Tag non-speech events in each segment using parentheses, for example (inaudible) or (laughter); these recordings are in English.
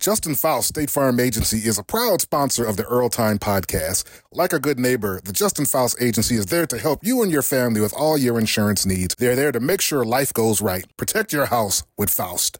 Justin Faust, State Farm Agency, is a proud sponsor of the Earl Time podcast. Like a good neighbor, the Justin Faust Agency is there to help you and your family with all your insurance needs. They're there to make sure life goes right. Protect your house with Faust.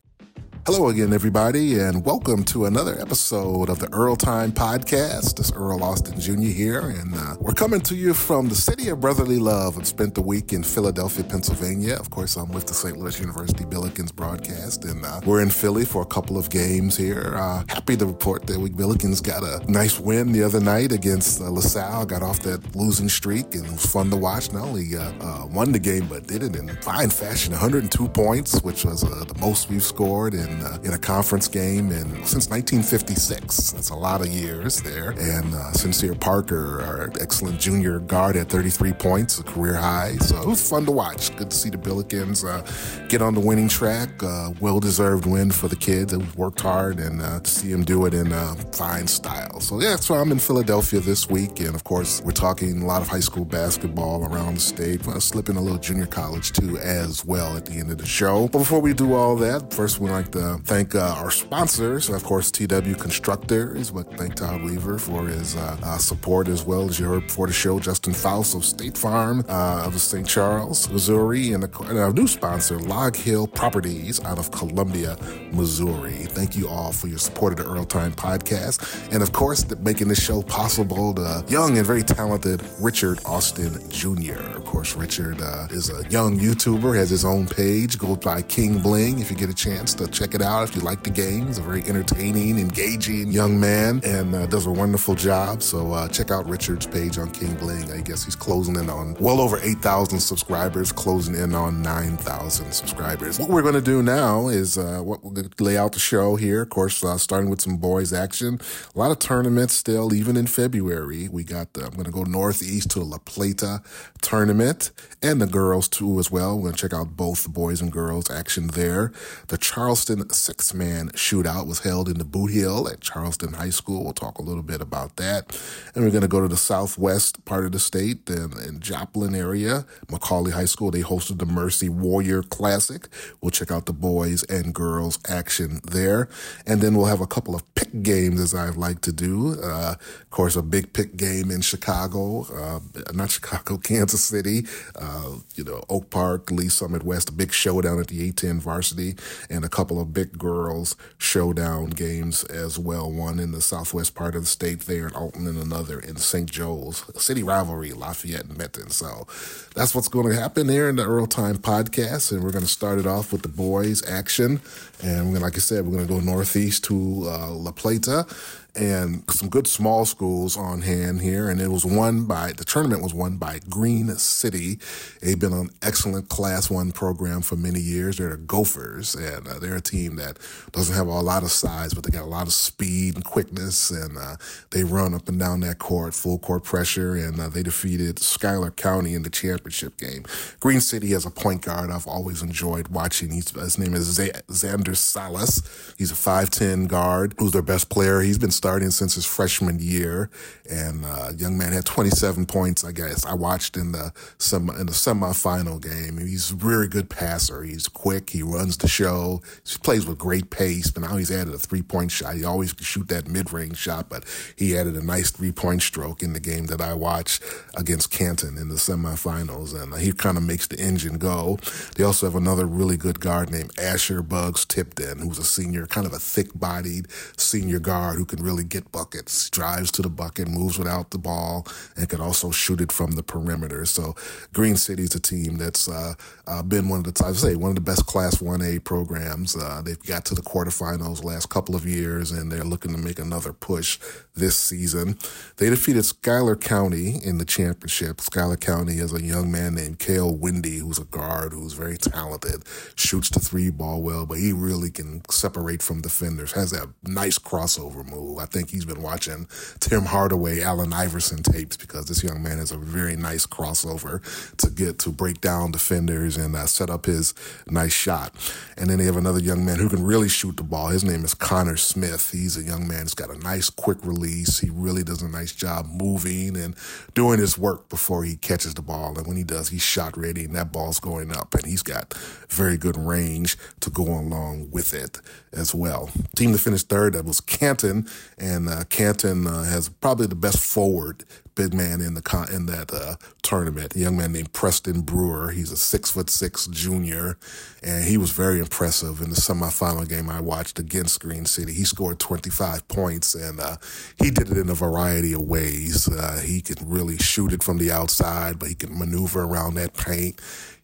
Hello again, everybody, and welcome to another episode of the Earl Time Podcast. It's Earl Austin Jr. here, and uh, we're coming to you from the city of brotherly love and spent the week in Philadelphia, Pennsylvania. Of course, I'm with the St. Louis University Billikens broadcast, and uh, we're in Philly for a couple of games here. Uh, happy to report that we Billikens got a nice win the other night against uh, LaSalle, got off that losing streak, and it was fun to watch. Not only uh, uh, won the game, but did it in fine fashion 102 points, which was the most we've scored in in uh, in a conference game in since 1956. That's a lot of years there. And uh, Sincere Parker, our excellent junior guard, at 33 points, a career high. So it was fun to watch. Good to see the Billikens uh, get on the winning track. Uh, well deserved win for the kids. They worked hard, and uh, to see them do it in uh, fine style. So yeah, so I'm in Philadelphia this week, and of course we're talking a lot of high school basketball around the state. We'll slip in a little junior college too as well at the end of the show. But before we do all that, first we like to uh, thank uh, our sponsors, of course, TW Constructors. But thank Todd Weaver for his uh, uh, support as well as you heard before the show. Justin Faust of State Farm uh, of St. Charles, Missouri, and, and our new sponsor, Log Hill Properties out of Columbia, Missouri. Thank you all for your support of the Earl Time podcast, and of course, making this show possible. The young and very talented Richard Austin Jr. Of course, Richard is a young YouTuber, has his own page, goes by King Bling. If you get a chance to check it out, if you like the game, he's a very entertaining, engaging young man, and uh, does a wonderful job. So uh, check out Richard's page on King Bling. I guess he's closing in on well over 8,000 subscribers, closing in on 9,000 subscribers. What we're going to do now is uh, what we're going to lay out the show here. Of course, uh, starting with some boys action. A lot of tournaments still, even in February. We got the, I'm going to go northeast to the La Plata tournament and the girls too as well. We're going to check out both boys and girls action there. The Charleston six man shootout was held in the Bootheel at Charleston High School. We'll talk a little bit about that. And we're going to go to the southwest part of the state in, in Joplin area, McAuley High School. They hosted the Mercy Warrior Classic. We'll check out the boys and girls action there. And then we'll have a couple of pick games as I like to do. Uh, of course, a big pick game in Chicago, uh, not (laughs) Chicago, Kansas City, uh, you know, Oak Park, Lee's Summit West, a big showdown at the 810 varsity, and a couple of big girls showdown games as well. One in the southwest part of the state there in Alton and another in St. Joe's. City rivalry, Lafayette and Benton. So that's what's going to happen here in the Earl Time podcast. And we're going to start it off with the boys action. And like I said, we're going to go northeast to uh, La Plata and some good small schools on hand here. And it was won by, the tournament was won by Green City. They've been an excellent Class 1 program for many years. They're the Gophers, and uh, they're a team that doesn't have a lot of size, but they got a lot of speed and quickness, and uh, they run up and down that court, full court pressure, and uh, they defeated Schuyler County in the championship game. Green City has a point guard I've always enjoyed watching. He's, his name is Z- Xander Salas. He's a 5'10 guard who's their best player. He's been starting since his freshman year, and uh, young man had 27 points. I guess I watched in the semi in the semifinal game. He's a really good passer. He's quick. He runs the show. He plays with great pace. But now he's added a three point shot. He always could shoot that mid range shot, but he added a nice three point stroke in the game that I watched against Canton in the semifinals, and he kind of makes the engine go. They also have another really good guard named Asher Bugs Tipton, who's a senior, kind of a thick bodied senior guard who can really really get buckets, drives to the bucket, moves without the ball, and can also shoot it from the perimeter. So Green City's a team that's uh, uh, been one of the, I say, one of the best Class 1A programs. Uh, they've got to the quarterfinals last couple of years, and they're looking to make another push this season. They defeated Schuyler County in the championship. Schuyler County has a young man named Kale Windy, who's a guard who's very talented, shoots the three ball well, but he really can separate from defenders, has that nice crossover move. I think he's been watching Tim Hardaway, Allen Iverson tapes because this young man is a very nice crossover to get to break down defenders and uh, set up his nice shot. And then they have another young man who can really shoot the ball. His name is Connor Smith. He's a young man who's got a nice quick release. He really does a nice job moving and doing his work before he catches the ball. And when he does, he's shot ready and that ball's going up. And he's got very good range to go along with it as well. Team that finished third, that was Canton. And uh, Canton uh, has probably the best forward big man in the in that uh, tournament. A young man named Preston Brewer. He's a six foot six junior, and he was very impressive in the semifinal game I watched against Green City. He scored 25 points, and uh, he did it in a variety of ways. Uh, he can really shoot it from the outside, but he can maneuver around that paint.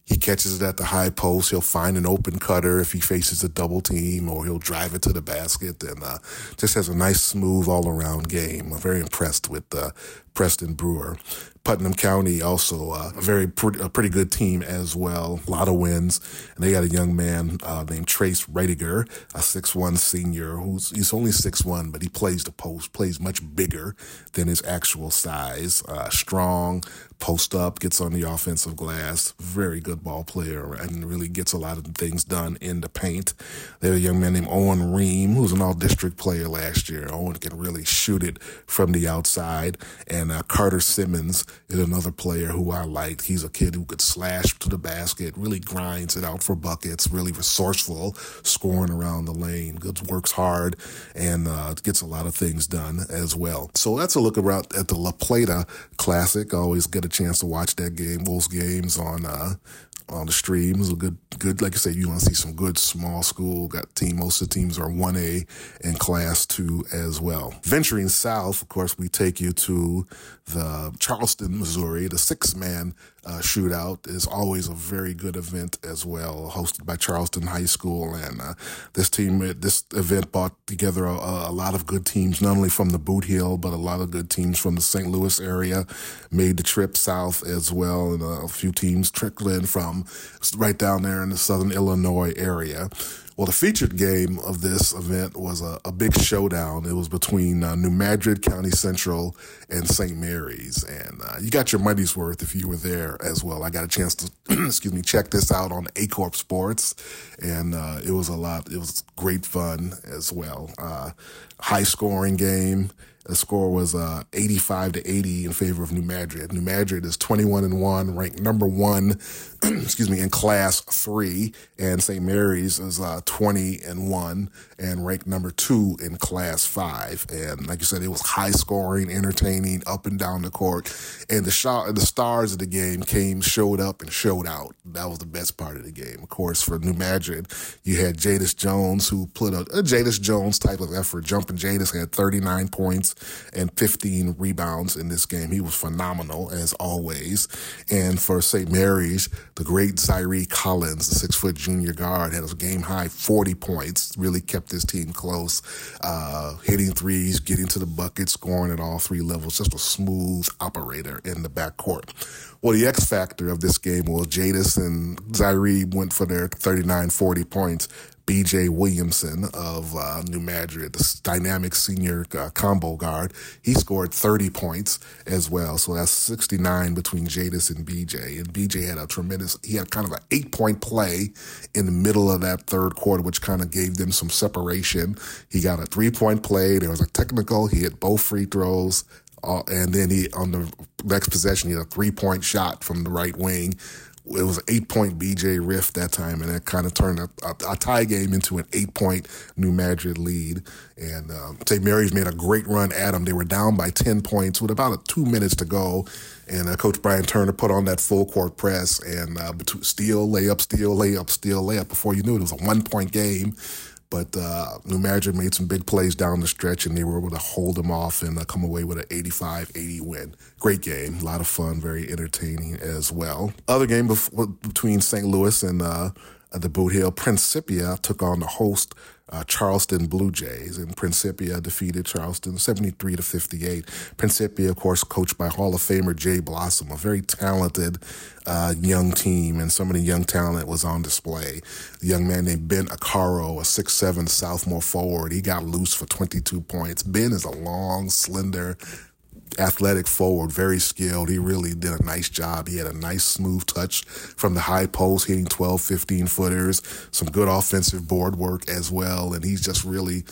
He catches it at the high post. He'll find an open cutter if he faces a double team, or he'll drive it to the basket. And uh, just has a nice, smooth, all around game. I'm very impressed with uh, Preston Brewer. Putnam County also uh, a very pretty, a pretty good team as well. A lot of wins, and they got a young man uh, named Trace Rediger, a six one senior who's he's only six one, but he plays the post, plays much bigger than his actual size. Uh, strong, post up, gets on the offensive glass. Very good ball player, and really gets a lot of things done in the paint. Have a young man named Owen Ream, who's an all district player last year. Owen can really shoot it from the outside, and uh, Carter Simmons is another player who I liked. He's a kid who could slash to the basket, really grinds it out for buckets, really resourceful, scoring around the lane, good, works hard, and uh, gets a lot of things done as well. So that's a look around at the La Plata Classic. Always get chance to watch that game, those games on uh, on the streams. Good, good. Like I said, you want to see some good small school. Got team. Most of the teams are one A and Class Two as well. Venturing south, of course, we take you to the Charleston, Missouri. The six man uh, shootout is always a very good event as well, hosted by Charleston High School. And uh, this team, this event brought together a, a, lot of good teams, not only from the Bootheel, but a lot of good teams from the St. Louis area. Made the trip south as well, and a few teams trickled in from right down there in the southern Illinois area. Well, the featured game of this event was a, a big showdown. It was between uh, New Madrid County Central and St. Mary's, and uh, you got your money's worth if you were there as well. I got a chance to, (clears throat) excuse me, check this out on A Corp Sports, and uh, it was a lot. It was great fun as well. Uh, high scoring game. The score was uh, 85 to 80 in favor of New Madrid. New Madrid is 21 and 1, ranked number one, (clears throat) excuse me, in class three. And St. Mary's is uh, 20 and 1 and ranked number two in class five. And like you said, it was high scoring, entertaining, up and down the court. And the shot, the stars of the game came, showed up and showed out. That was the best part of the game. Of course, for New Madrid, you had Jadis Jones, who put a, a Jadis Jones type of effort. Jumping Jadis had 39 points and 15 rebounds in this game. He was phenomenal as always. And for St. Mary's, the great Zyree Collins, the six foot junior guard, had a game high 40 points, really kept his team close, uh, hitting threes, getting to the bucket, scoring at all three levels, just a smooth operator in the backcourt. Well, the X factor of this game was Jadis and Zyree went for their 39, 40 points. BJ Williamson of uh, New Madrid, the dynamic senior uh, combo guard. He scored 30 points as well. So that's 69 between Jadis and BJ. And BJ had a tremendous, he had kind of an eight point play in the middle of that third quarter, which kind of gave them some separation. He got a three point play. There was a technical. He hit both free throws. Uh, and then he, on the next possession, he had a three point shot from the right wing it was an eight point BJ riff that time, and that kind of turned a, a, a, tie game into an eight point New Madrid lead. And um, St. Mary's made a great run at them. They were down by 10 points with about two minutes to go. And uh, Coach Brian Turner put on that full court press and uh, steal, layup, steal, layup, steal, layup. Before you knew it, it was a one point game. But uh, New Madrid made some big plays down the stretch, and they were able to hold them off and uh, come away with an 85-80 win. Great game, a lot of fun, very entertaining as well. Other game bef- between St. Louis and uh, the Bootheel, Principia took on the host uh, Charleston Blue Jays, and Principia defeated Charleston 73 to 58. Principia, of course, coached by Hall of Famer Jay Blossom, a very talented uh, young team, and of the young talent was on display. The young man named Ben Acaro, a six-seven sophomore forward, he got loose for 22 points. Ben is a long, slender, athletic forward, very skilled. He really did a nice job. He had a nice smooth touch from the high post, hitting 12, 15 footers, some good offensive board work as well. And he's just really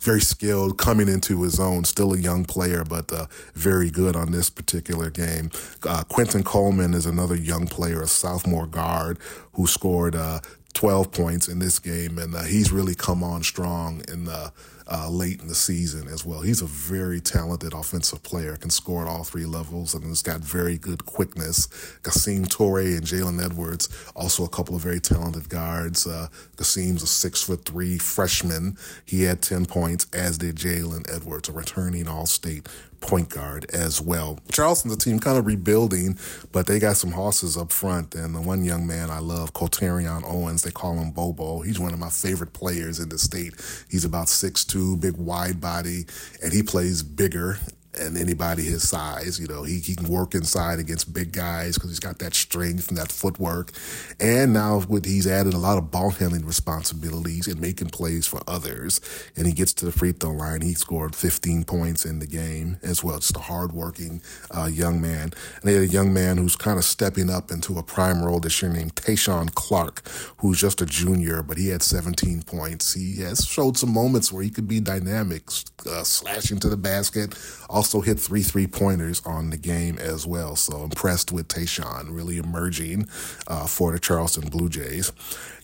very skilled coming into his own. Still a young player, but uh, very good on this particular game. Uh, Quentin Coleman is another young player, a sophomore guard who scored uh, 12 points in this game, and uh, he's really come on strong in the uh, late in the season as well. He's a very talented offensive player, can score at all three levels, and he's got very good quickness. Gasim Toure and Jalen Edwards, also a couple of very talented guards. Uh, a six foot three freshman. He had 10 points, as did Jalen Edwards, a returning All State point guard as well. Charleston's a team kind of rebuilding, but they got some horses up front. And the one young man I love, Colterion Owens, they call him Bobo. He's one of my favorite players in the state. He's about six two, big wide body, and he plays bigger and anybody his size. You know, he, he can work inside against big guys because he's got that strength and that footwork. And now with he's added a lot of ball handling responsibilities and making plays for others. And he gets to the free throw line. He scored 15 points in the game as well. Just a hardworking uh, young man. And they had a young man who's kind of stepping up into a prime role this year named Tayshawn Clark, who's just a junior, but he had 17 points. He has showed some moments where he could be dynamic, uh, slashing to the basket also hit three three pointers on the game as well. So impressed with Tayshawn, really emerging uh, for the Charleston Blue Jays.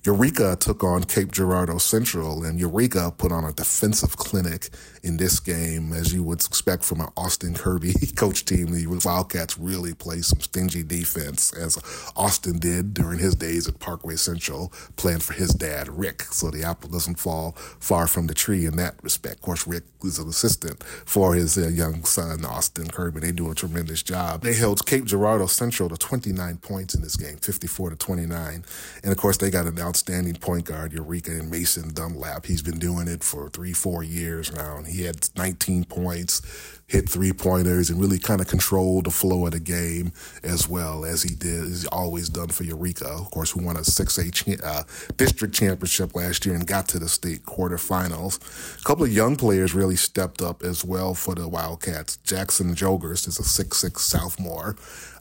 Eureka took on Cape Girardeau Central, and Eureka put on a defensive clinic in this game, as you would expect from an Austin Kirby (laughs) coach team. The Wildcats really play some stingy defense, as Austin did during his days at Parkway Central, playing for his dad, Rick. So the apple doesn't fall far from the tree in that respect. Of course, Rick is an assistant for his uh, young son, Austin Kirby. They do a tremendous job. They held Cape Girardeau Central to 29 points in this game, 54 to 29. And of course, they got an outstanding point guard, Eureka and Mason Dunlap. He's been doing it for three, four years now, and he had 19 points, hit three pointers, and really kind of controlled the flow of the game as well as he did, he's always done for Eureka, of course, who won a 6A uh, district championship last year and got to the state quarterfinals. A couple of young players really stepped up as well for the Wildcats. Jackson Jogers is a six-six sophomore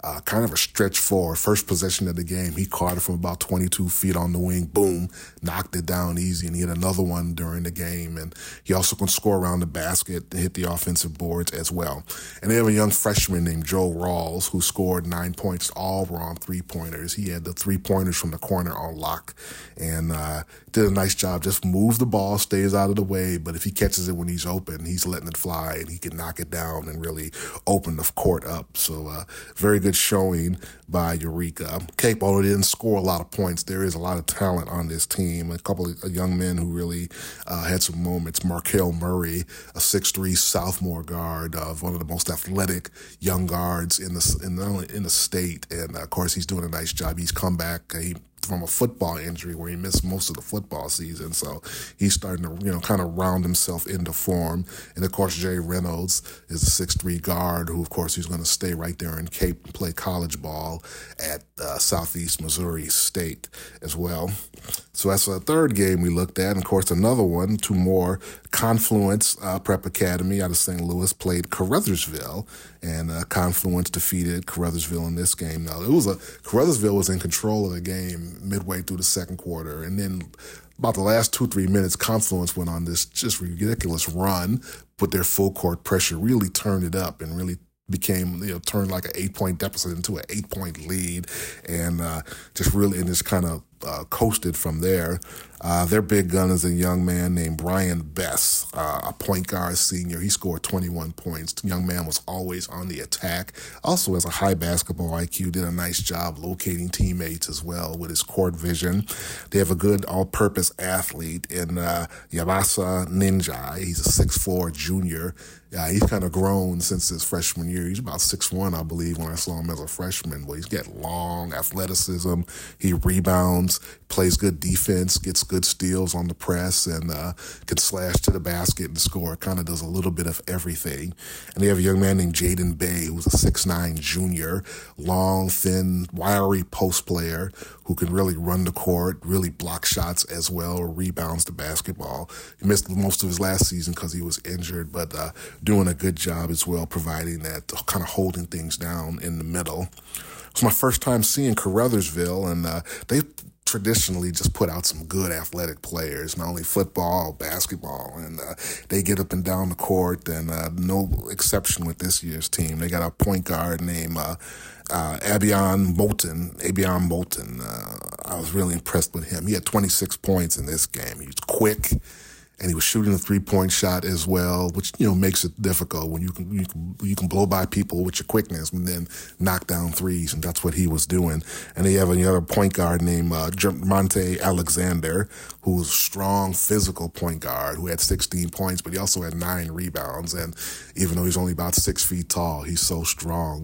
uh, kind of a stretch forward. First possession of the game, he caught it from about 22 feet on the wing. Boom, knocked it down easy, and he had another one during the game. And he also can score around the basket and hit the offensive boards as well. And they have a young freshman named Joe Rawls who scored nine points. All were on three pointers. He had the three pointers from the corner on lock, and uh, did a nice job. Just moves the ball, stays out of the way. But if he catches it when he's open, he's letting it fly, and he can knock it down and really open the court up. So uh, very good showing by Eureka. Cape, although didn't score a lot of points, there is a lot of talent on this team. A couple of young men who really uh, had some moments. Markel Murray, a six-three sophomore guard, uh, one of the most athletic young guards in the in the, in the state, and uh, of course he's doing a nice job. He's come back. He from a football injury where he missed most of the football season. So he's starting to, you know, kind of round himself into form. And of course, Jay Reynolds is a six-three guard who, of course, he's going to stay right there in Cape and play college ball at uh, Southeast Missouri State as well. So that's a third game we looked at. And of course, another one, two more. Confluence uh, Prep Academy out of St. Louis played Caruthersville, and uh, Confluence defeated Caruthersville in this game. Now, it was a Caruthersville was in control of the game midway through the second quarter, and then about the last two three minutes, Confluence went on this just ridiculous run, put their full court pressure, really turned it up, and really became you know turned like an eight point deficit into an eight point lead, and uh, just really and just kind of uh, coasted from there. Uh, their big gun is a young man named Brian Bess, uh, a point guard senior. He scored 21 points. The young man was always on the attack. Also has a high basketball IQ. Did a nice job locating teammates as well with his court vision. They have a good all-purpose athlete in uh, Yabasa Ninja. He's a six-four junior. Yeah, he's kind of grown since his freshman year. He's about six one, I believe, when I saw him as a freshman. But he's got long athleticism. He rebounds rebounds, plays good defense, gets good steals on the press, and uh, can slash to the basket and score. Kind of does a little bit of everything. And they have a young man named Jaden Bay, who's a six-nine junior, long, thin, wiry post player who can really run the court, really block shots as well, rebounds the basketball. He missed most of his last season because he was injured, but uh, doing a good job as well, providing that kind of holding things down in the middle. It's my first time seeing Caruthersville, and uh, they traditionally just put out some good athletic players, not only football, basketball, and uh, they get up and down the court. And uh, no exception with this year's team. They got a point guard named uh, uh, Abion Bolton. Abion Bolton. Uh, I was really impressed with him. He had 26 points in this game. He was quick and he was shooting a three point shot as well, which you know makes it difficult when you can you can you can blow by people with your quickness and then knock down threes, and that's what he was doing. And they have another point guard named uh, Monte Alexander, who was a strong physical point guard who had 16 points, but he also had nine rebounds. And even though he's only about six feet tall, he's so strong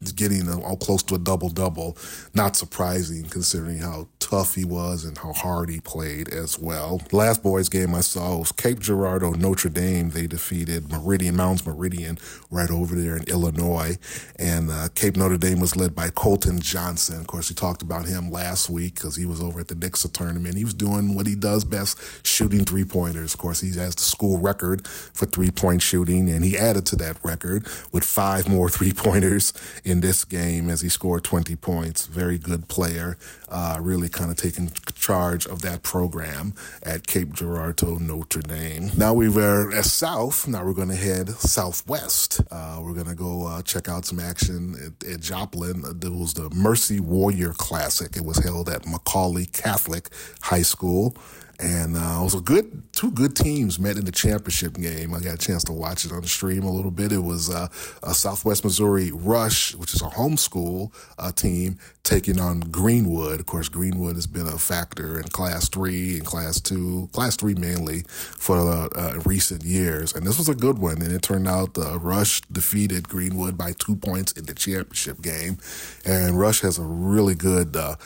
getting all close to a double double. Not surprising considering how tough he was and how hard he played as well. Last boys game I saw was Cape Girardeau Notre Dame. They defeated Meridian Mounds Meridian right over there in Illinois, and uh, Cape Notre Dame was led by Colton Johnson. Of course, we talked about him last week because he was over at the Nixa tournament. He was doing what he does best, shooting three pointers. Of course, he has the school record for three point shooting, and he added to that record with five more three pointers in this game as he scored 20 points. Very good player, uh, really kind of taking charge of that program at Cape Girardeau, Notre Dame. Now we were at South. Now we're going to head southwest. Uh, we're going to go uh, check out some action at, at Joplin. It was the Mercy Warrior Classic. It was held at McAuley Catholic High School. And uh, it was a good, two good teams met in the championship game. I got a chance to watch it on the stream a little bit. It was uh, a Southwest Missouri Rush, which is a homeschool uh, team, taking on Greenwood. Of course, Greenwood has been a factor in Class 3 and Class 2, Class 3 mainly, for uh, recent years. And this was a good one. And it turned out the Rush defeated Greenwood by two points in the championship game. And Rush has a really good uh,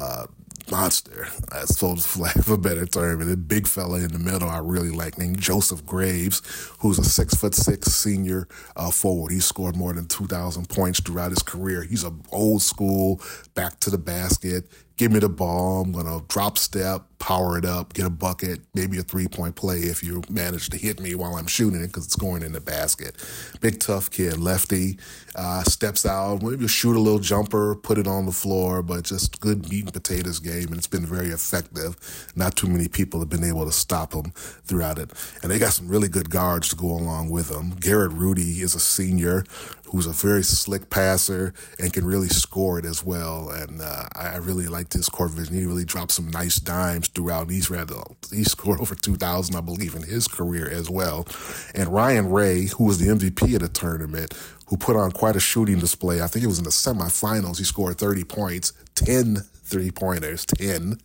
uh, monster, I suppose, for lack of a better term. And a big fella in the middle I really like named Joseph Graves, who's a six foot six senior uh, forward. He scored more than 2,000 points throughout his career. He's a old school, back to the basket, give me the ball. I'm going to drop step, power it up, get a bucket, maybe a three point play if you manage to hit me while I'm shooting it because it's going in the basket. Big tough kid, lefty, uh, steps out, maybe shoot a little jumper, put it on the floor, but just good meat and potatoes game. And it's been very effective. Not too many people have been able to stop him throughout it. And they got some really good guards to go along with him. Garrett Rudy is a senior who's a very slick passer and can really score it as well. And uh, I really liked his court vision. He really dropped some nice dimes throughout. He's read, he scored over 2,000, I believe, in his career as well. And Ryan Ray, who was the MVP of the tournament, who put on quite a shooting display. I think it was in the semifinals. He scored 30 points, 10 three pointers, 10.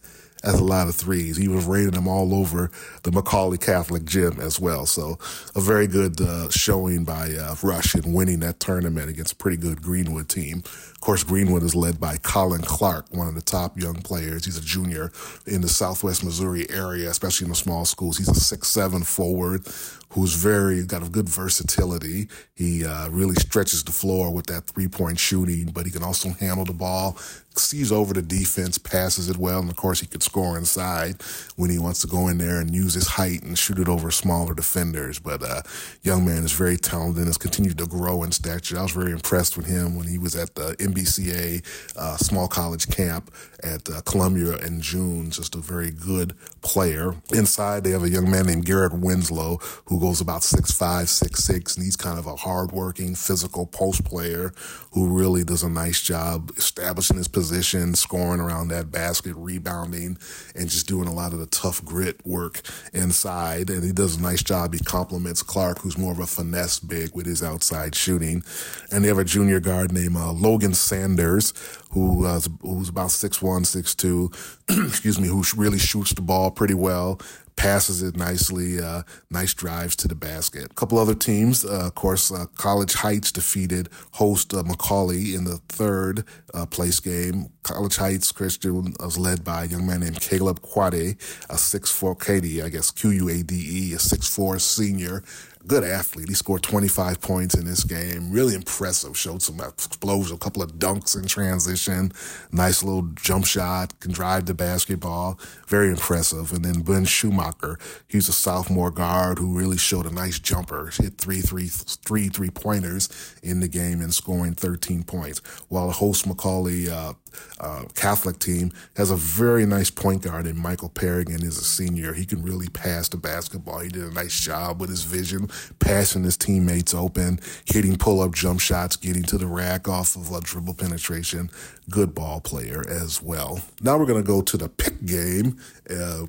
That's a lot of threes. He was rating them all over the McAuley Catholic gym as well. So a very good uh, showing by uh, Rush in winning that tournament against a pretty good Greenwood team. Of course, Greenwood is led by Colin Clark, one of the top young players. He's a junior in the Southwest Missouri area, especially in the small schools. He's a six-seven forward who's very got a good versatility. He uh, really stretches the floor with that three point shooting, but he can also handle the ball, sees over the defense, passes it well, and of course he could score inside when he wants to go in there and use his height and shoot it over smaller defenders. But uh, young man is very talented and has continued to grow in stature. I was very impressed with him when he was at the MBCA uh, small college camp at uh, Columbia in June. Just a very good player. Inside, they have a young man named Garrett Winslow who goes about six five, six six, and he's kind of a hardworking, physical post player who really does a nice job establishing his position, scoring around that basket, rebounding, and just doing a lot of the tough grit work inside. And he does a nice job. He complements Clark, who's more of a finesse big with his outside shooting. And they have a junior guard named uh, Logan Sanders, who uh, who's about six one, six two. (clears throat) excuse me, who really shoots the ball pretty well passes it nicely, uh, nice drives to the basket. A couple other teams, uh, of course, uh, College Heights defeated host uh, McAuley in the third uh, place game. College Heights Christian was led by a young man named Caleb Quade, a six four Katie, I guess Q U A D E, a six four senior good athlete. He scored 25 points in this game. Really impressive. Showed some explosion, a couple of dunks in transition. Nice little jump shot. Can drive the basketball. Very impressive. And then Ben Schumacher. He's a sophomore guard who really showed a nice jumper. Hit three, three, three, three pointers in the game and scoring 13 points. While host McAuley uh, uh, Catholic team has a very nice point guard in Michael Perrigan is a senior. He can really pass the basketball. He did a nice job with his vision, passing his teammates open, hitting pull-up jump shots, getting to the rack off of a dribble penetration. Good ball player as well. Now we're going to go to the pick game. Uh,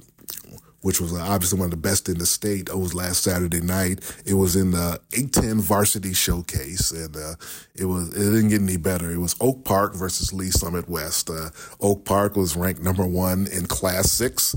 which was obviously one of the best in the state. It was last Saturday night. It was in the 810 Varsity Showcase, and uh, it was it didn't get any better. It was Oak Park versus Lee's Summit West. Uh, Oak Park was ranked number one in Class Six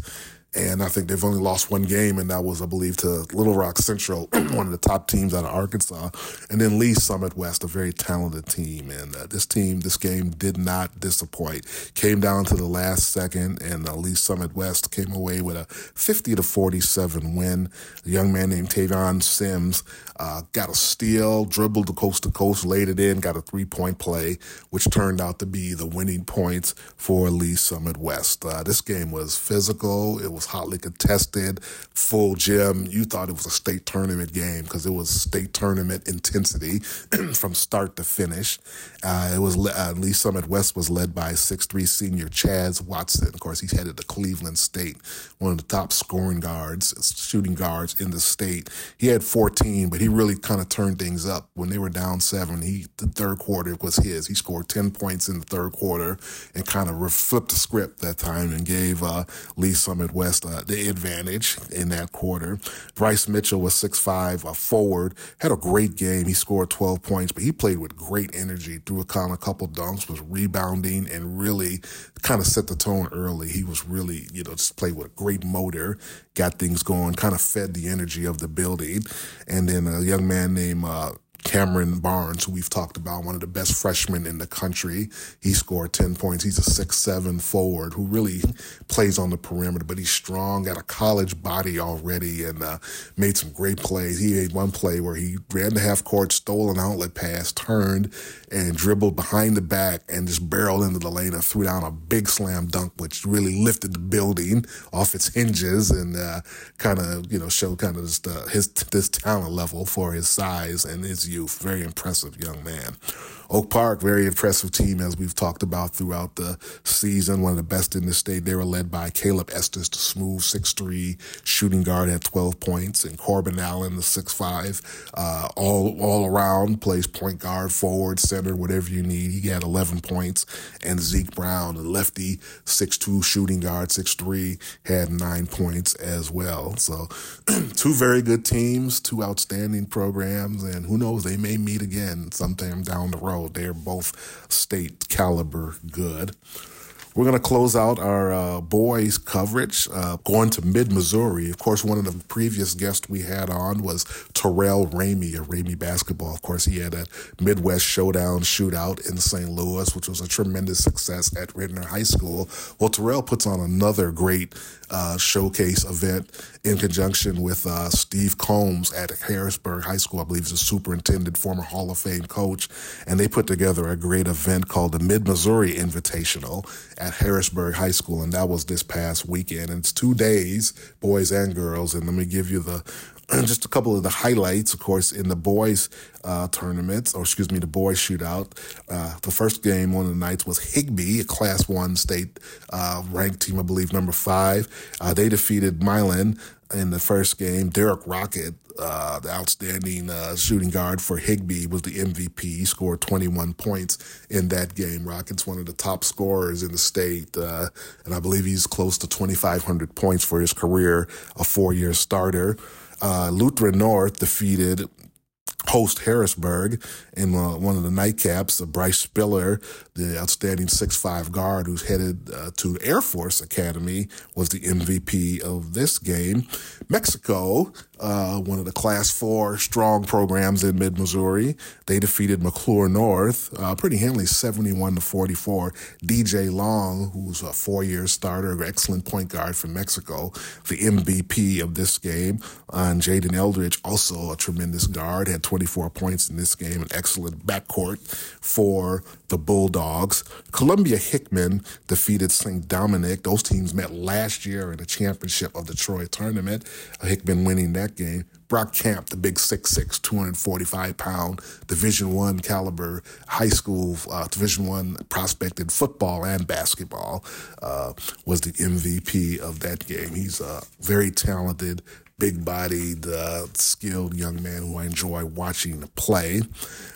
and I think they've only lost one game, and that was, I believe, to Little Rock Central, (clears throat) one of the top teams out of Arkansas. And then Lee's Summit West, a very talented team. And uh, this team, this game did not disappoint. Came down to the last second, and uh, Lee's Summit West came away with a 50 to 47 win. A young man named Tavion Sims uh, got a steal, dribbled the coast to coast, laid it in, got a three point play, which turned out to be the winning points for Lee's Summit West. Uh, this game was physical. It was hotly contested, full gym. You thought it was a state tournament game because it was state tournament intensity (clears throat) from start to finish. Uh, it was uh, Lee's Summit West was led by six three senior Chaz Watson. Of course, he's headed to Cleveland State, one of the top scoring guards, shooting guards in the state. He had 14, but he really kind of turned things up when they were down seven. He the third quarter was his. He scored ten points in the third quarter and kind of flipped the script that time and gave uh, Lee's Summit West uh, the advantage in that quarter. Bryce Mitchell was six five, a forward, had a great game. He scored twelve points, but he played with great energy. Threw a couple dunks, was rebounding and really kind of set the tone early. He was really you know just played with a great motor, got things going, kind of fed the energy of the building, and then. A young man named uh, Cameron Barnes, who we've talked about, one of the best freshmen in the country. He scored 10 points. He's a six-seven forward who really plays on the perimeter, but he's strong, got a college body already, and uh, made some great plays. He made one play where he ran the half court, stole an outlet pass, turned, and dribbled behind the back and just barreled into the lane and threw down a big slam dunk, which really lifted the building off its hinges and uh, kind of, you know, showed kind of uh, his, his talent level for his size and his youth. Very impressive young man. Oak Park, very impressive team as we've talked about throughout the season. One of the best in the state. They were led by Caleb Estes, the smooth six-three shooting guard at 12 points, and Corbin Allen, the six-five, uh, all all around plays point guard, forward, center, whatever you need. He had 11 points, and Zeke Brown, the lefty, six-two shooting guard, six-three, had nine points as well. So, (clears throat) two very good teams, two outstanding programs, and who knows, they may meet again sometime down the road. They're both state caliber good. We're going to close out our uh, boys coverage uh, going to mid Missouri. Of course, one of the previous guests we had on was Terrell Ramey of Ramey Basketball. Of course, he had a Midwest Showdown shootout in St. Louis, which was a tremendous success at Ritenour High School. Well, Terrell puts on another great uh, showcase event in conjunction with uh, Steve Combs at Harrisburg High School. I believe he's a superintendent, former Hall of Fame coach. And they put together a great event called the Mid Missouri Invitational at Harrisburg High School. And that was this past weekend. And it's two days, boys and girls. And let me give you the (clears throat) just a couple of the highlights, of course, in the boys uh, tournaments, or excuse me, the boys shootout. Uh, the first game on the nights was Higbee, a Class One state uh, ranked team, I believe, number five. Uh, they defeated Milan in the first game. Derek Rocket, uh, the outstanding uh, shooting guard for Higbee, was the MVP. He scored 21 points in that game. Rocket's one of the top scorers in the state, and I believe he's close to 2,500 points for his career, a four-year starter. Uh, Lutheran North defeated host Harrisburg in uh, one of the nightcaps. Uh, Bryce Spiller, the outstanding six-five guard who's headed uh, to Air Force Academy, was the MVP of this game. Mexico, uh, one of the Class 4 strong programs in mid Missouri, they defeated McCluer North uh, pretty handily 71 to 44. DJ Long, who's a four year starter, excellent point guard from Mexico, the MVP of this game. and Jaden Eldridge, also a tremendous guard, had 24 points in this game, an excellent backcourt for the Bulldogs. Columbia Hickman defeated St. Dominic. Those teams met last year in the championship of the Troy tournament. Hickman winning that game. Brock Camp, the big 6'6", 245 pound Division One caliber high school uh, Division One prospect in football and basketball, uh, was the MVP of that game. He's a very talented, big bodied, uh, skilled young man who I enjoy watching play.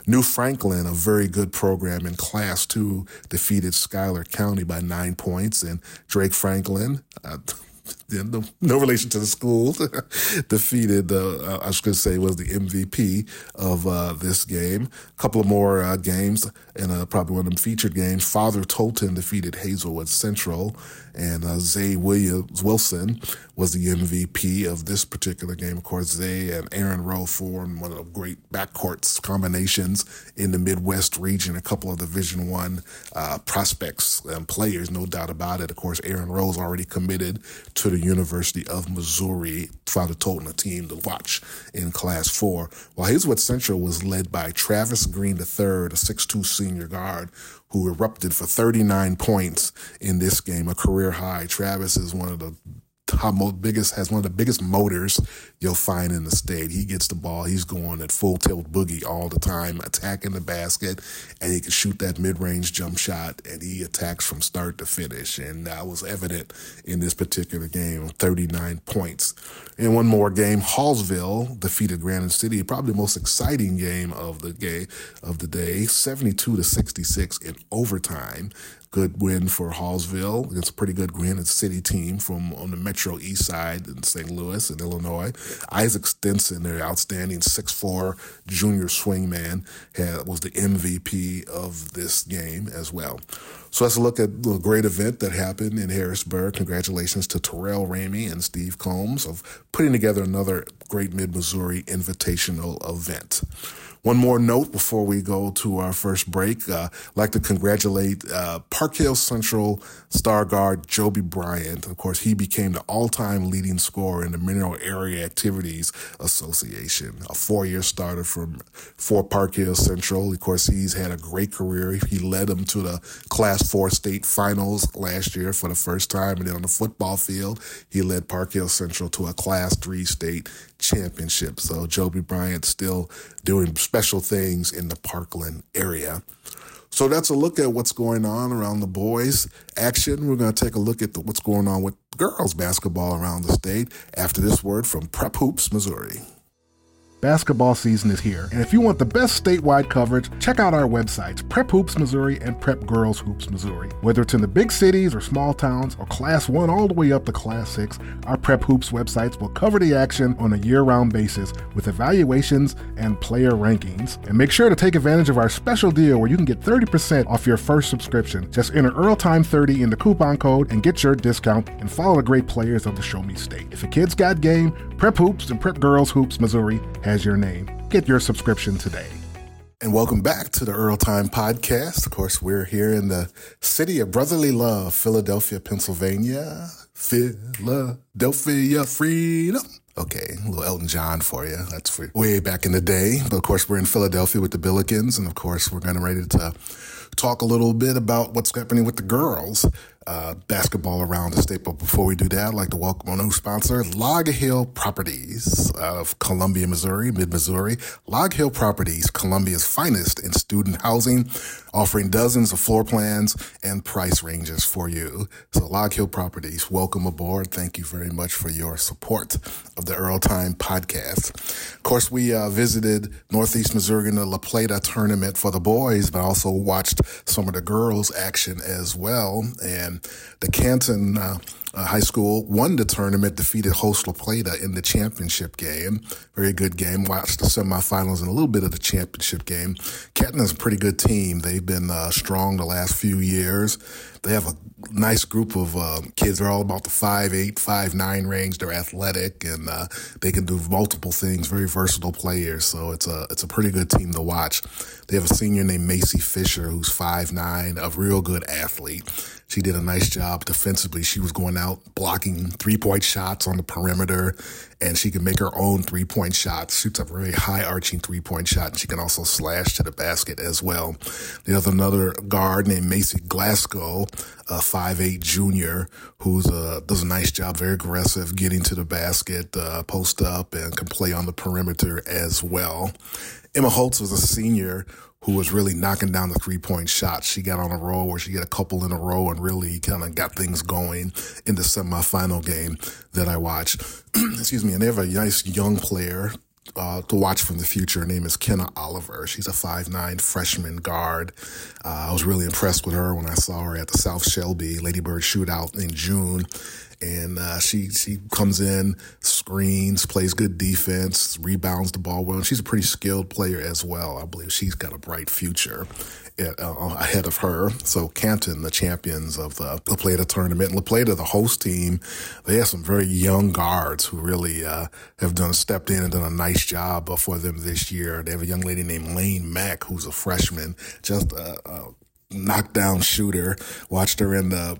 New Franklin, a very good program in Class 2, defeated Schuyler County by nine points. And Drake Franklin, uh, (laughs) no, no relation to the school, (laughs) defeated, uh, I was going to say, was the MVP of uh, this game. A couple of more uh, games, and uh, probably one of them featured games. Father Tolton defeated Hazelwood Central, and uh, Zay Williams Wilson was the MVP of this particular game. Of course, Zay and Aaron Rowe formed one of the great backcourts combinations in the Midwest region. A couple of Division One uh, prospects and players, no doubt about it. Of course, Aaron Rowe's already committed to the University of Missouri. Father Tolton, a team to watch in Class 4. While Hazelwood Central was led by Travis Green III, a six-two senior guard, who erupted for 39 points in this game, a career high. Travis is one of the top biggest has one of the biggest motors you'll find in the state. He gets the ball, he's going at full tilt boogie all the time, attacking the basket, and he can shoot that mid range jump shot, and he attacks from start to finish. And that was evident in this particular game 39 points. In one more game, Hallsville defeated Granite City, probably the most exciting game of the game of the day, 72 to 66 in overtime good win for Hallsville It's a pretty good win. It's a City team from on the Metro East Side in St. Louis in Illinois. Isaac Stinson, their outstanding 6'4 junior swingman, was the MVP of this game as well. So let's look at the great event that happened in Harrisburg. Congratulations to Terrell Ramey and Steve Combs of putting together another great Mid Missouri invitational event. One more note before we go to our first break. Uh, I'd like to congratulate uh, Park Hills Central star guard Joby Bryant. Of course, he became the all-time leading scorer in the Mineral Area Activities Association, a four-year starter from for Park Hills Central. Of course, he's had a great career. He led them to the Class 4 state finals last year for the first time. And then on the football field, he led Park Hills Central to a Class 3 state championship. So Joby Bryant still doing special things in the Parkland area. So that's a look at what's going on around the boys action. We're going to take a look at the, what's going on with girls basketball around the state after this word from Prep Hoops, Missouri. Basketball season is here, and if you want the best statewide coverage, check out our websites, Prep Hoops Missouri and Prep Girls Hoops Missouri. Whether it's in the big cities or small towns or Class 1 all the way up to Class 6, our Prep Hoops websites will cover the action on a year round basis with evaluations and player rankings. And make sure to take advantage of our special deal where you can get 30% off your first subscription. Just enter EarlTime30 in the coupon code and get your discount and follow the great players of the Show Me State. If a kid's got game, Prep Hoops and Prep Girls Hoops Missouri has your name. Get your subscription today. And welcome back to the Earl Time Podcast. Of course, we're here in the city of brotherly love, Philadelphia, Pennsylvania. Philadelphia freedom. Okay, a little Elton John for you. That's for way back in the day. But of course, we're in Philadelphia with the Billikens, and of course, we're going to ready to talk a little bit about what's happening with the girls uh, basketball around the state. But before we do that, I'd like to welcome our new sponsor, Log Hill Properties of Columbia, Missouri, mid Missouri. Log Hill Properties, Columbia's finest in student housing, offering dozens of floor plans and price ranges for you. So, Log Hill Properties, welcome aboard. Thank you very much for your support of the Earl Time podcast. Of course, we uh, visited Northeast Missouri in the La Plata tournament for the boys, but also watched some of the girls' action as well. And the Canton uh, uh, High School won the tournament, defeated host La Plata in the championship game. Very good game. Watched the semifinals and a little bit of the championship game. Canton is a pretty good team. They've been uh, strong the last few years. They have a nice group of uh, kids. They're all about the five eight, five nine range. They're athletic and uh, they can do multiple things. Very versatile players. So it's a it's a pretty good team to watch. They have a senior named Macy Fisher who's five nine, a real good athlete. She did a nice job defensively. She was going out blocking three point shots on the perimeter, and she can make her own three point shots. Shoots a very high arching three point shot, and she can also slash to the basket as well. There's another guard named Macy Glasgow, a five eight junior who's uh, does a nice job, very aggressive, getting to the basket, uh, post up, and can play on the perimeter as well. Emma Holtz was a senior who was really knocking down the three point shot. She got on a roll where she got a couple in a row and really kind of got things going in the semifinal game that I watched. (clears throat) Excuse me. And they have a nice young player. Uh, to watch from the future. Her name is Kenna Oliver. She's a five-nine freshman guard. Uh, I was really impressed with her when I saw her at the South Shelby Ladybird Shootout in June and uh, she she comes in, screens, plays good defense, rebounds the ball well. And she's a pretty skilled player as well. I believe she's got a bright future at, uh, ahead of her. So Canton, the champions of the La Plata tournament, La Plata, the host team, they have some very young guards who really uh, have done stepped in and done a nice job for them this year. They have a young lady named Lane Mack who's a freshman, just a, a knockdown shooter. Watched her in the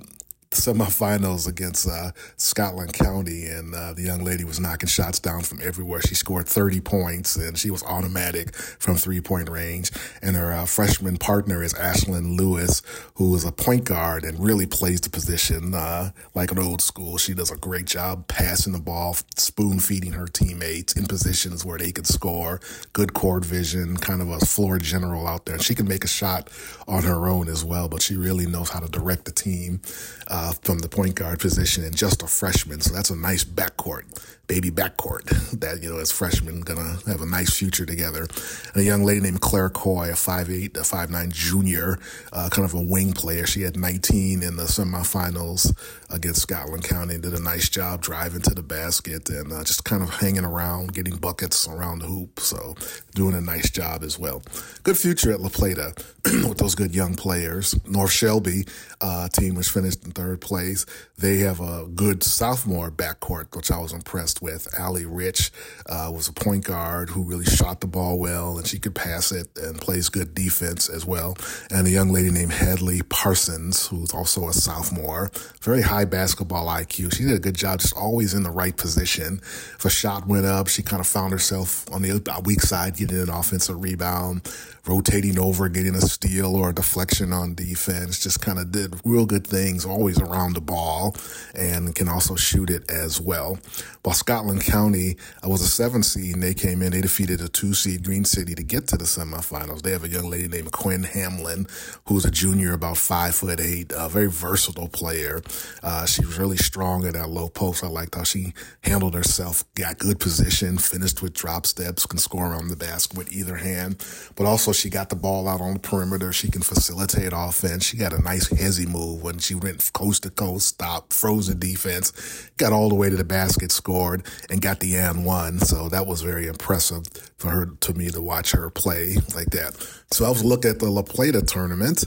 semifinals against uh, Scotland County, and uh, the young lady was knocking shots down from everywhere. She scored 30 points, and she was automatic from three point range. And her uh, freshman partner is Ashlyn Lewis, who is a point guard and really plays the position uh, like an old school. She does a great job passing the ball, spoon feeding her teammates in positions where they could score. Good court vision, kind of a floor general out there. She can make a shot on her own as well, but she really knows how to direct the team. Uh, from the point guard position and just a freshman. So that's a nice backcourt baby backcourt (laughs) that, you know, as freshmen gonna have a nice future together. And a young lady named Claire Coy, a 5'8", a 5'9", junior, uh, kind of a wing player. She had 19 in the semifinals against Scotland County did a nice job driving to the basket and uh, just kind of hanging around, getting buckets around the hoop. So doing a nice job as well. Good future at La Plata (clears throat) with those good young players. North Shelby uh, team was finished in third place. They have a good sophomore backcourt, which I was impressed with. Allie Rich uh, was a point guard who really shot the ball well, and she could pass it and plays good defense as well. And a young lady named Hadley Parsons, who's also a sophomore, very high basketball IQ. She did a good job, just always in the right position. If a shot went up, she kind of found herself on the weak side, getting an offensive rebound rotating over, getting a steal or a deflection on defense. Just kind of did real good things, always around the ball, and can also shoot it as well. While Scotland County was a seven seed, and they came in, they defeated a two seed Green City to get to the semifinals. They have a young lady named Quinn Hamlin, who's a junior, about five foot eight, a very versatile player. Uh, she was really strong at that low post. I liked how she handled herself, got good position, finished with drop steps, can score around the basket with either hand, but also she got the ball out on the perimeter. She can facilitate offense. She got a nice hesi move when she went coast to coast, stopped, frozen defense, got all the way to the basket, scored, and got the and one. So that was very impressive for her to me to watch her play like that. So I was looking at the La Plata tournament.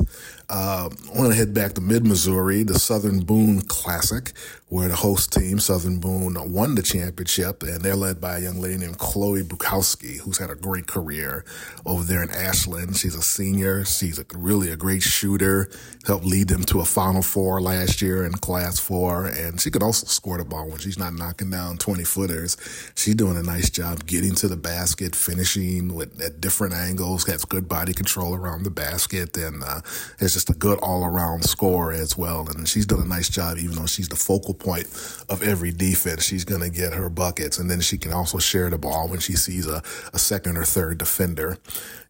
Uh, I want to head back to mid Missouri, the Southern Boone Classic, where the host team, Southern Boone, won the championship, and they're led by a young lady named Chloe Bukowski, who's had a great career over there in Ashland. She's a senior. She's a, really a great shooter. Helped lead them to a Final Four last year in Class Four, and she could also score the ball when she's not knocking down twenty footers. She's doing a nice job getting to the basket, finishing with at different angles. Has good body control around the basket, and uh, has just a good all around scorer as well. And she's done a nice job, even though she's the focal point of every defense. She's going to get her buckets, and then she can also share the ball when she sees a, a second or third defender.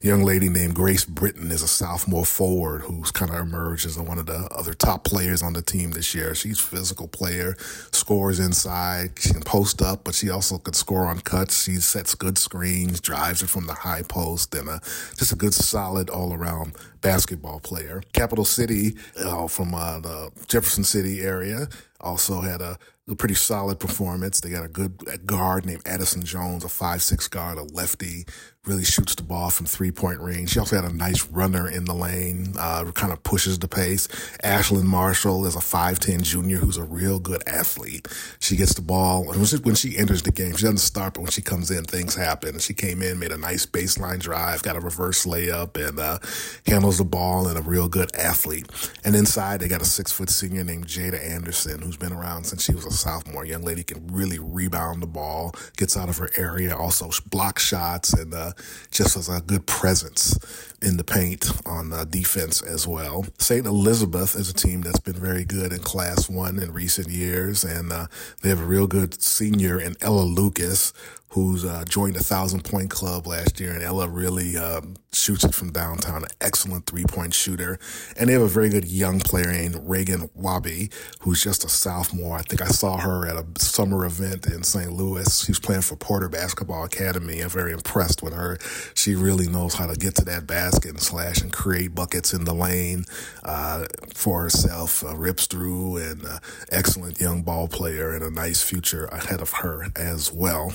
A young lady named Grace Britton is a sophomore forward who's kind of emerged as one of the other top players on the team this year. She's a physical player, scores inside, she can post up, but she also could score on cuts. She sets good screens, drives it from the high post, and uh, just a good, solid all around basketball player. Capital City, uh, from uh, the Jefferson City area, also had a, a pretty solid performance. They got a good guard named Addison Jones, a five-six guard, a lefty, really shoots the ball from three-point range. She also had a nice runner in the lane, uh, kind of pushes the pace. Ashlyn Marshall is a 5'10 junior who's a real good athlete. She gets the ball, and when she, enters the game, she doesn't start, but when she comes in, things happen. She came in, made a nice baseline drive, got a reverse layup, and uh, handles the ball, and a real good athlete. And inside, they got a six-foot senior named Jada Anderson, who's been around since she was a sophomore. Young lady can really rebound the ball, gets out of her area, also block shots, and uh, just has a good presence in the paint on uh, defense as well. St. Elizabeth is a team that's been very good in Class 1 in recent years, and uh, they have a real good senior in Ella Lucas, who's uh, joined a thousand point club last year, and Ella really um, shoots it from downtown. An excellent three point shooter, and they have a very good young player named Reagan Wabi, who's just a sophomore. I think I saw her at a summer event in St. Louis. She's playing for Porter Basketball Academy. I'm very impressed with her. She really knows how to get to that basket and slash and create buckets in the lane uh, for herself. Uh, rips through and uh, excellent young ball player and a nice future ahead of her as well.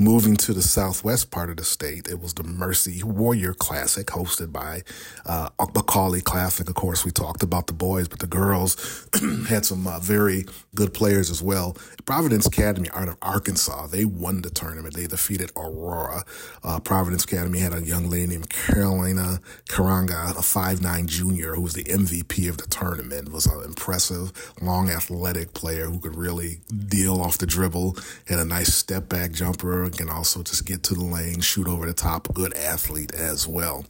Moving to the southwest part of the state, it was the Mercy Warrior Classic hosted by uh, McAuley Classic. Of course, we talked about the boys, but the girls (clears throat) had some uh, very good players as well. Providence Academy out of Arkansas, they won the tournament. They defeated Aurora. Uh, Providence Academy had a young lady named Carolina Karanga, a five-nine junior who was the MVP of the tournament, was an impressive, long athletic player who could really deal off the dribble, had a nice step back jumper can also just get to the lane, shoot over the top, good athlete as well.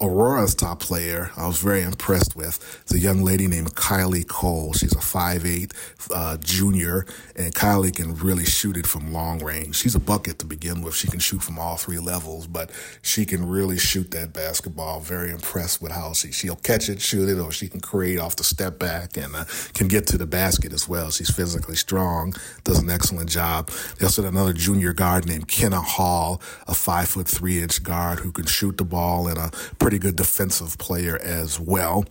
Aurora's top player, I was very impressed with, is a young lady named Kylie Cole. She's a 5'8 uh, junior, and Kylie can really shoot it from long range. She's a bucket to begin with. She can shoot from all three levels, but she can really shoot that basketball. Very impressed with how she, she'll catch it, shoot it, or she can create off the step back and uh, can get to the basket as well. She's physically strong, does an excellent job. They also had another junior guard named Kenna Hall, a five foot three inch guard who can shoot the ball and a pretty good defensive player as well.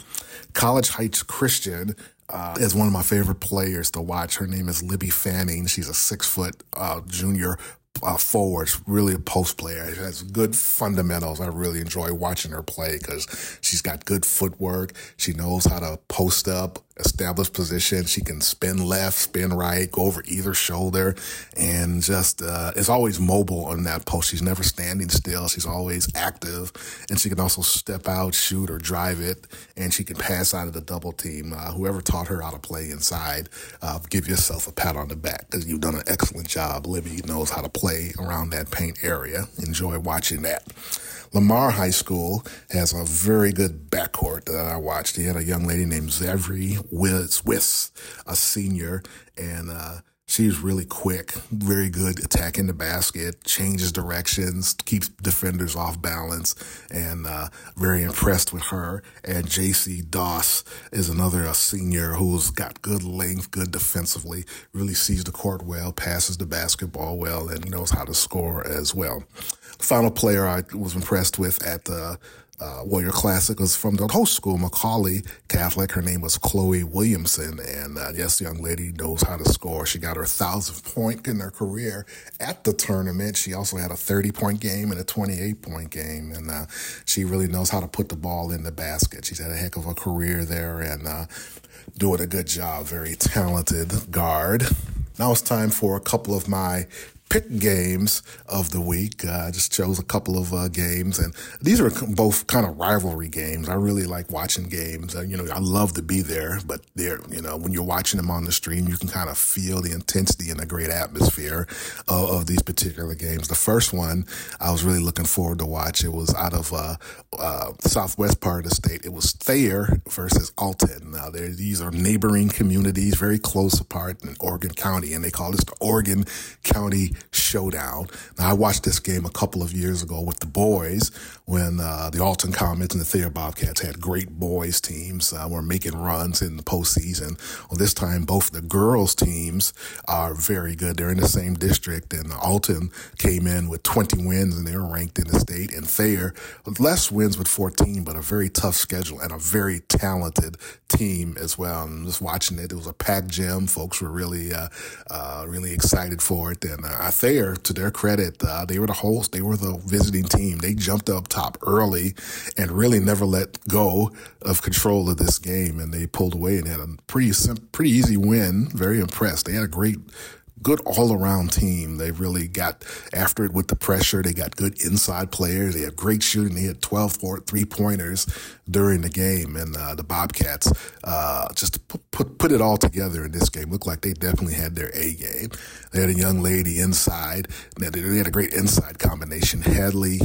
College Heights Christian uh, is one of my favorite players to watch. Her name is Libby Fanning. She's a six foot uh, junior uh, forwards, really a post player. She has good fundamentals. I really enjoy watching her play because she's got good footwork. She knows how to post up, establish position. She can spin left, spin right, go over either shoulder, and just uh, is always mobile on that post. She's never standing still. She's always active, and she can also step out, shoot, or drive it, and she can pass out of the double team. Uh, whoever taught her how to play inside, uh, give yourself a pat on the back because you've done an excellent job. Libby knows how to play around that paint area. Enjoy watching that. Lamar High School has a very good backcourt that I watched. He had a young lady named Zavri Wiss, a senior, and uh, she's really quick, very good attacking the basket, changes directions, keeps defenders off balance, and uh, very impressed with her. And JC Doss is another a senior who's got good length, good defensively, really sees the court well, passes the basketball well, and knows how to score as well final player I was impressed with at the uh, Warrior Classic was from the host school, McAuley Catholic. Her name was Chloe Williamson, and uh, yes, young lady knows how to score. She got her thousandth point in her career at the tournament. She also had a 30 point game and a 28 point game, and uh, she really knows how to put the ball in the basket. She's had a heck of a career there and uh, doing a good job. Very talented guard. Now it's time for a couple of my pick games of the week. Uh, I just chose a couple of uh, games, and these are both kind of rivalry games. I really like watching games. Uh, you know, I love to be there, but there, you know, when you're watching them on the stream, you can kind of feel the intensity and the great atmosphere of, of these particular games. The first one I was really looking forward to watch. It was out of uh, uh, southwest part of the state. It was Thayer versus Alton. Now, these are neighboring communities, very close apart in Oregon County, and they call this the Oregon County showdown. Now, I watched this game a couple of years ago with the boys when uh, the Alton Comets and the Thayer Bobcats had great boys teams, uh, were making runs in the postseason. Well, this time both the girls teams are very good. They're in the same district, and Alton came in with 20 wins, and they're ranked in the state. And Thayer, less wins with 14, but a very tough schedule and a very talented team as well. And just watching it, it was a packed gym. Folks were really, uh, uh, really excited for it. And Thayer, to their credit, uh, they were the host. They were the visiting team. They jumped up top early and really never let go of control of this game. And they pulled away and had a pretty, pretty easy win. Very impressed. They had a great good all around team. They really got after it with the pressure. They got good inside players. They had great shooting. They had 12 three pointers during the game. And uh, the Bobcats uh, just put, put, put it all together in this game. Looked like they definitely had their A game. They had a young lady inside. They had a great inside combination. Hadley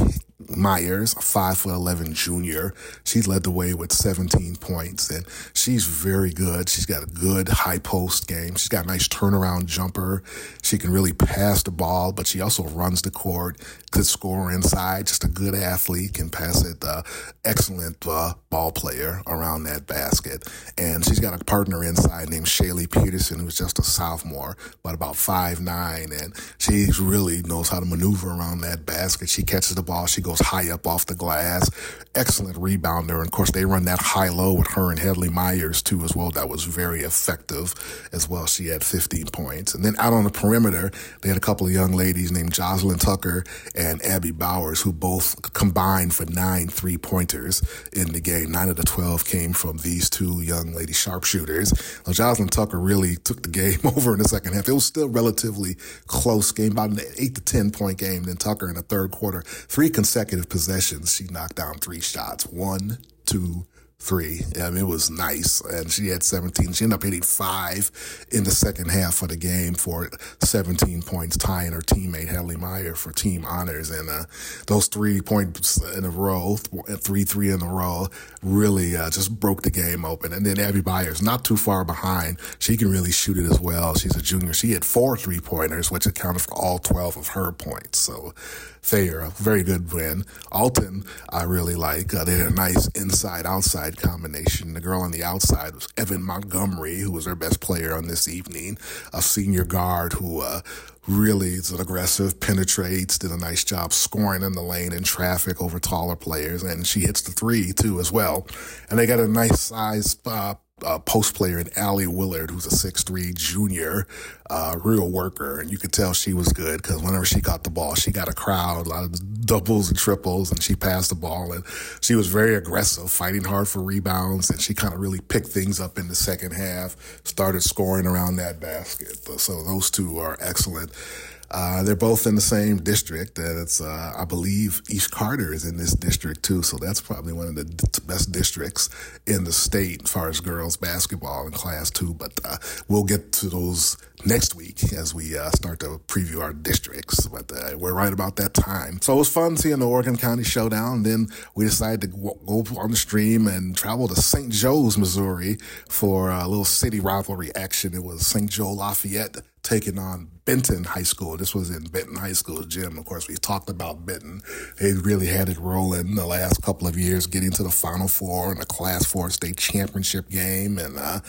Myers, five foot eleven junior. She's led the way with 17 points, and she's very good. She's got a good high post game. She's got a nice turnaround jumper. She can really pass the ball, but she also runs the court. Good scorer inside. Just a good athlete. Can pass it. Uh, excellent uh, ball player around that basket, and she's got a partner inside named Shaylee Peterson, who's just a sophomore, but about five nine, and she really knows how to maneuver around that basket. She catches the ball. She goes high up off the glass. Excellent rebounder. And of course, they run that high low with her and Hadley Myers too as well. That was very effective as well. She had 15 points. And then out on the perimeter, they had a couple of young ladies named Jocelyn Tucker and Abby Bowers who both combined for nine three pointers in the game. Nine of the 12 came from these two young lady sharpshooters. Now, Jocelyn Tucker really took the game (laughs) over in the second half. It was still relatively close game, about an eight to 10 point game. Then Tucker in the third quarter, three consecutive consecutive possessions, she knocked down three shots. One, two, three. I mean, it was nice. And she had 17. She ended up hitting five in the second half of the game for 17 points, tying her teammate Hadley Meyer for team honors. And uh, those three points in a row, three, three in a row, really uh, just broke the game open. And then Abby Byers, not too far behind. She can really shoot it as well. She's a junior. She had four three pointers, which accounted for all 12 of her points. So Thayer, a very good win. Alton, I really like. Uh, they had a nice inside outside combination. The girl on the outside was Evan Montgomery, who was their best player on this evening, a senior guard who uh, really is aggressive, penetrates, did a nice job scoring in the lane in traffic over taller players, and she hits the three too as well. And they got a nice size uh, uh, post player in Allie Willard, who's a six-three junior, uh, real worker. And you could tell she was good because whenever she got the ball, she got a crowd, a lot of doubles and triples, and she passed the ball. And she was very aggressive, fighting hard for rebounds. And she kind of really picked things up in the second half, started scoring around that basket. So those two are excellent. Uh, they're both in the same district, it's uh, I believe East Carter is in this district too. So that's probably one of the d- best districts in the state as far as girls basketball in Class Two. But uh, we'll get to those next week as we uh, start to preview our districts. But uh, we're right about that time. So it was fun seeing the Oregon County Showdown. Then we decided to go on the stream and travel to St. Joe's, Missouri for a little city rivalry action. It was St. Joe Lafayette taking on Benton High School. This was in Benton High School gym. Of course, we talked about Benton. They really had it rolling the last couple of years, getting to the Final Four and the Class Four state championship game, and uh,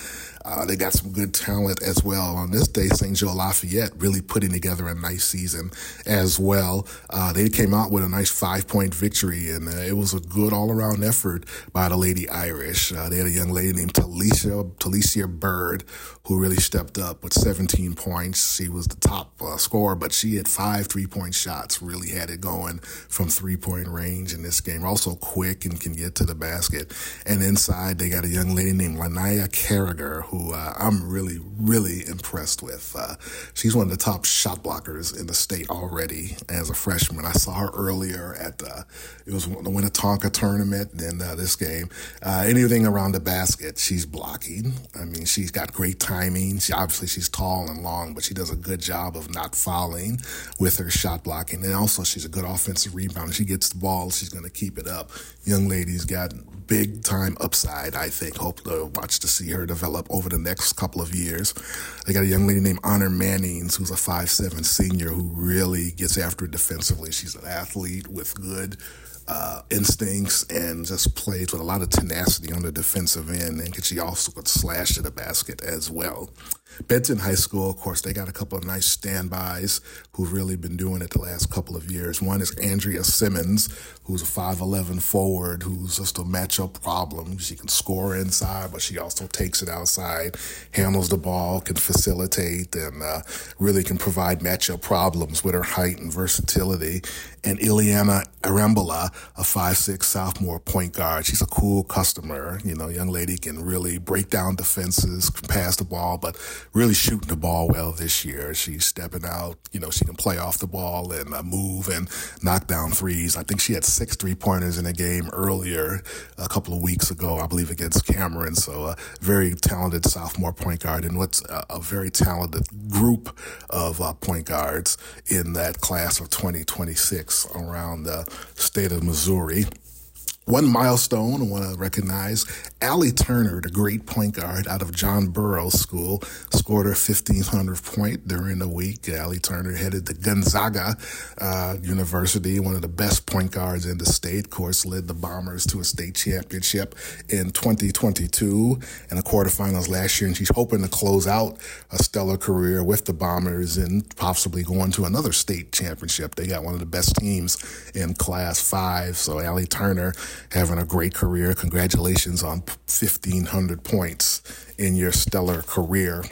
uh, they got some good talent as well. On this day, St. Joe Lafayette really putting together a nice season as well. Uh, they came out with a nice five point victory, and uh, it was a good all around effort by the Lady Irish. Uh, they had a young lady named Talicia Talicia Bird who really stepped up with 17 points. She was the top uh, scorer, but she had five three point shots, really had it going from three point range in this game. Also quick and can get to the basket. And inside, they got a young lady named Lanaya Carragher, who uh, I'm really, really impressed with. Uh, she's one of the top shot blockers in the state already as a freshman. I saw her earlier at the, it was the Winnetonka tournament and uh, this game. Uh, anything around the basket, she's blocking. I mean, she's got great timing. She obviously she's tall and long but she does a good job of not fouling with her shot blocking. And also, she's a good offensive rebounder. She gets the ball, she's going to keep it up. Young lady's got big time upside, I think. Hope to watch to see her develop over the next couple of years. They got a young lady named Honor Mannings, who's a five-seven senior who really gets after it defensively. She's an athlete with good uh, instincts and just plays with a lot of tenacity on the defensive end. And she also could slash to the basket as well. Benton High School, of course, they got a couple of nice standbys who've really been doing it the last couple of years. One is Andrea Simmons, who's a 5'11 forward who's just a matchup problem. She can score inside, but she also takes it outside, handles the ball, can facilitate, and uh, really can provide matchup problems with her height and versatility. And Ileana Arambula, a 5'6 sophomore point guard. She's a cool customer. You know, young lady can really break down defenses, pass the ball, but really shooting the ball well this year. She's stepping out. You know, she can play off the ball and uh, move and knock down threes. I think she had six three pointers in a game earlier a couple of weeks ago, I believe, against Cameron. So a very talented sophomore point guard and what's a, a very talented group of uh, point guards in that class of 2026 around the state of Missouri. One milestone I want to recognize Allie Turner, the great point guard out of John Burroughs School, scored her 1500th point during the week. Allie Turner headed to Gonzaga uh, University, one of the best point guards in the state. Of course, led the Bombers to a state championship in 2022 and the quarterfinals last year. And she's hoping to close out a stellar career with the Bombers and possibly going to another state championship. They got one of the best teams in Class 5. So Allie Turner having a great career. Congratulations on 1,500 points in your stellar career.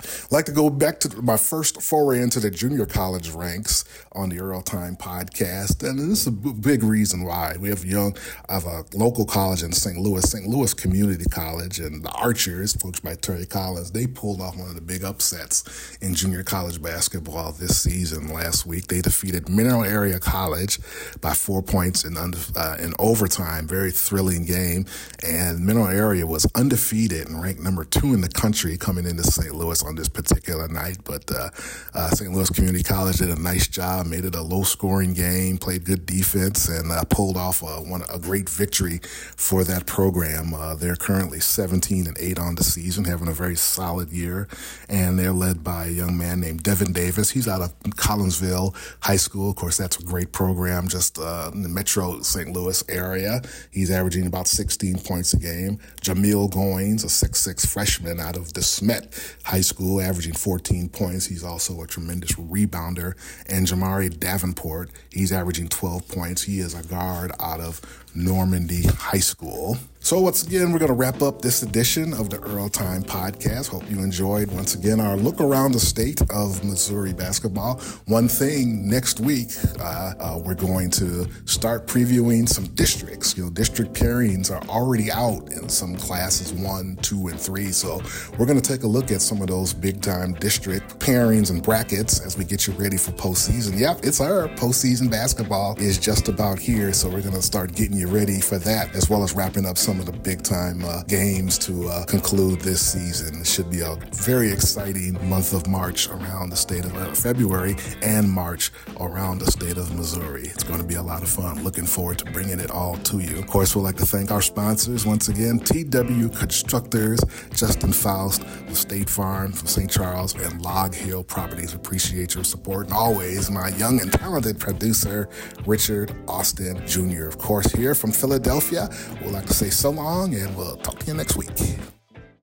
I'd like to go back to my first foray into the junior college ranks on the Earl Time podcast. And this is a big reason why. We have young, I have a local college in St. Louis, St. Louis Community College, and the Archers, coached by Terry Collins, they pulled off one of the big upsets in junior college basketball this season last week. They defeated Mineral Area College by four points in, under, uh, in overtime. Very thrilling game. And Mineral Area was undefeated and ranked number two in the country coming into St. Louis on this particular night. But uh, uh, St. Louis Community College did a nice job, made it a low scoring game, played good defense, and uh, pulled off a, one, a great victory for that program. Uh, they're currently 17 and 8 on the season, having a very solid year. And they're led by a young man named Devin Davis. He's out of Collinsville High School. Of course, that's a great program just uh, in the metro St. Louis area. He's averaging about 16 points a game. Jamil Goins, a 6'6 freshman out of DeSmet High School school, averaging 14 points. He's also a tremendous rebounder. And Jamari Davenport, he's averaging 12 points. He is a guard out of Normandy High School. So, once again, we're going to wrap up this edition of the Earl Time podcast. Hope you enjoyed once again our look around the state of Missouri basketball. One thing next week, uh, uh, we're going to start previewing some districts. You know, district pairings are already out in some classes one, two, and three. So, we're going to take a look at some of those big time district pairings and brackets as we get you ready for postseason. Yep, it's our postseason basketball is just about here. So, we're going to start getting you ready for that as well as wrapping up some of the big time uh, games to uh, conclude this season. It should be a very exciting month of March around the state of uh, February and March around the state of Missouri. It's going to be a lot of fun. Looking forward to bringing it all to you. Of course, we'd like to thank our sponsors once again TW Constructors, Justin Faust, the State Farm from St. Charles, and Log Hill Properties. Appreciate your support. And always, my young and talented producer, Richard Austin Jr. Of course, here from Philadelphia, we'd like to say so long and we'll talk to you next week.